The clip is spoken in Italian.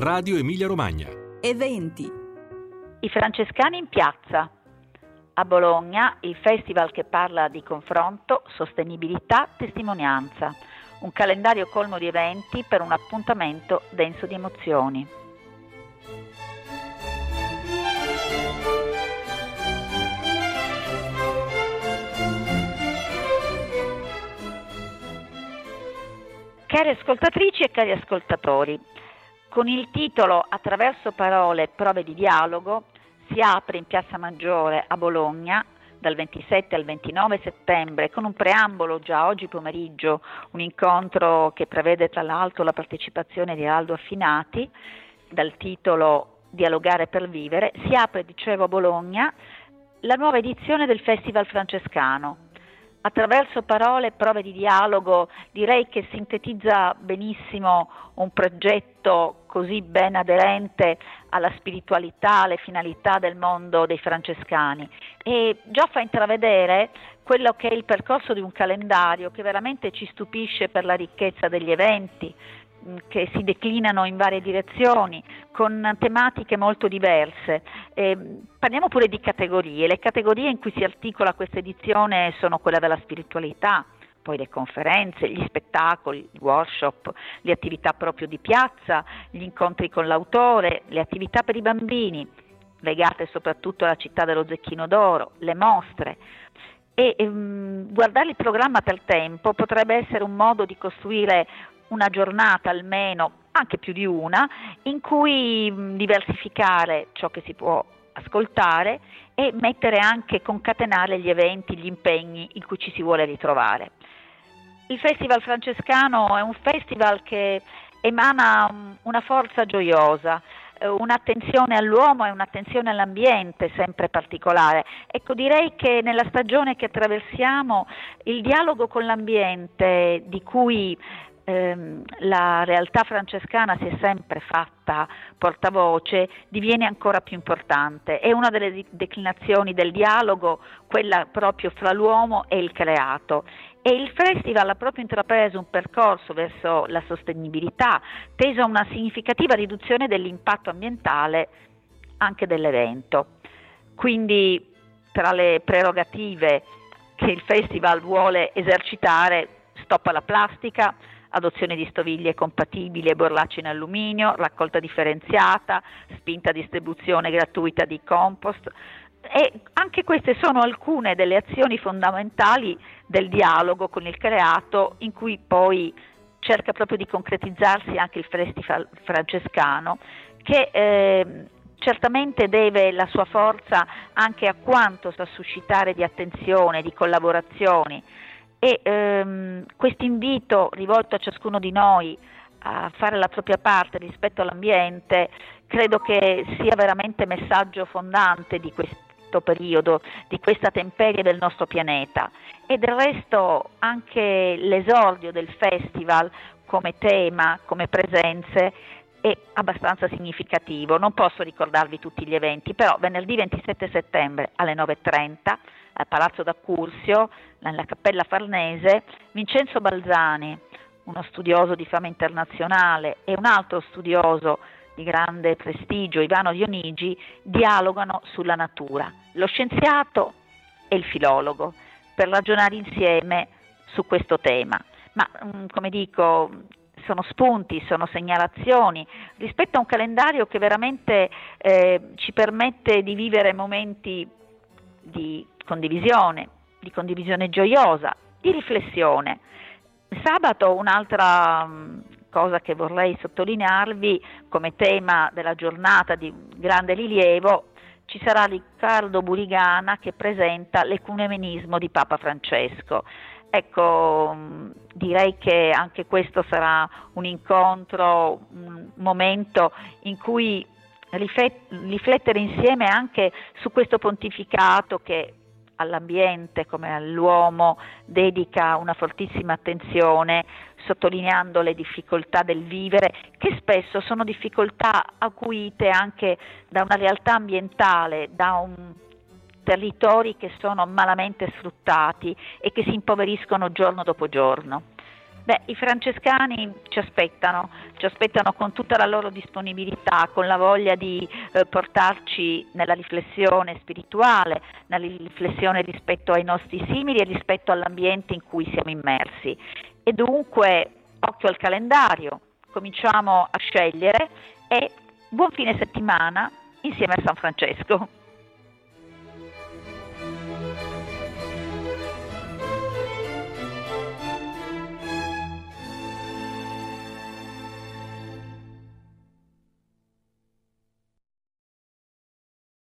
Radio Emilia Romagna. Eventi. I francescani in piazza. A Bologna il festival che parla di confronto, sostenibilità, testimonianza. Un calendario colmo di eventi per un appuntamento denso di emozioni. Cari ascoltatrici e cari ascoltatori, con il titolo Attraverso parole prove di dialogo si apre in Piazza Maggiore a Bologna dal 27 al 29 settembre con un preambolo già oggi pomeriggio, un incontro che prevede tra l'altro la partecipazione di Aldo Affinati dal titolo Dialogare per vivere, si apre, dicevo, a Bologna la nuova edizione del Festival Francescano attraverso parole e prove di dialogo direi che sintetizza benissimo un progetto così ben aderente alla spiritualità, alle finalità del mondo dei francescani. E già fa intravedere quello che è il percorso di un calendario che veramente ci stupisce per la ricchezza degli eventi, che si declinano in varie direzioni, con tematiche molto diverse. Eh, parliamo pure di categorie. Le categorie in cui si articola questa edizione sono quella della spiritualità, poi le conferenze, gli spettacoli, i workshop, le attività proprio di piazza, gli incontri con l'autore, le attività per i bambini, legate soprattutto alla città dello Zecchino d'Oro, le mostre. E ehm, guardare il programma per tempo potrebbe essere un modo di costruire una giornata almeno, anche più di una, in cui diversificare ciò che si può ascoltare e mettere anche, concatenare gli eventi, gli impegni in cui ci si vuole ritrovare. Il Festival francescano è un festival che emana una forza gioiosa, un'attenzione all'uomo e un'attenzione all'ambiente sempre particolare. Ecco, direi che nella stagione che attraversiamo il dialogo con l'ambiente di cui ehm, la realtà francescana si è sempre fatta portavoce, diviene ancora più importante. È una delle declinazioni del dialogo, quella proprio fra l'uomo e il creato. E il festival ha proprio intrapreso un percorso verso la sostenibilità, teso a una significativa riduzione dell'impatto ambientale anche dell'evento. Quindi tra le prerogative che il festival vuole esercitare, stop alla plastica, adozione di stoviglie compatibili e borracce in alluminio, raccolta differenziata, spinta distribuzione gratuita di compost. E anche queste sono alcune delle azioni fondamentali del dialogo con il creato in cui poi cerca proprio di concretizzarsi anche il Festival francescano che eh, certamente deve la sua forza anche a quanto sa suscitare di attenzione, di collaborazioni. E ehm, questo invito rivolto a ciascuno di noi a fare la propria parte rispetto all'ambiente credo che sia veramente messaggio fondante di questo periodo, di questa temperie del nostro pianeta e del resto anche l'esordio del festival come tema, come presenze è abbastanza significativo. Non posso ricordarvi tutti gli eventi, però venerdì 27 settembre alle 9.30 al Palazzo d'Accursio, nella Cappella Farnese, Vincenzo Balzani, uno studioso di fama internazionale, e un altro studioso di grande prestigio, Ivano Dionigi, dialogano sulla natura, lo scienziato e il filologo, per ragionare insieme su questo tema. Ma mm, come dico, sono spunti, sono segnalazioni rispetto a un calendario che veramente eh, ci permette di vivere momenti di condivisione, di condivisione gioiosa, di riflessione. Sabato un'altra mm, cosa che vorrei sottolinearvi come tema della giornata di grande rilievo ci sarà Riccardo Burigana che presenta l'ecumenismo di Papa Francesco. Ecco, mm, direi che anche questo sarà un incontro, un momento in cui riflettere insieme anche su questo pontificato che all'ambiente come all'uomo dedica una fortissima attenzione, sottolineando le difficoltà del vivere, che spesso sono difficoltà acuite anche da una realtà ambientale, da un territori che sono malamente sfruttati e che si impoveriscono giorno dopo giorno. Beh, i francescani ci aspettano, ci aspettano con tutta la loro disponibilità, con la voglia di eh, portarci nella riflessione spirituale, nella riflessione rispetto ai nostri simili e rispetto all'ambiente in cui siamo immersi. E dunque, occhio al calendario, cominciamo a scegliere e buon fine settimana insieme a San Francesco.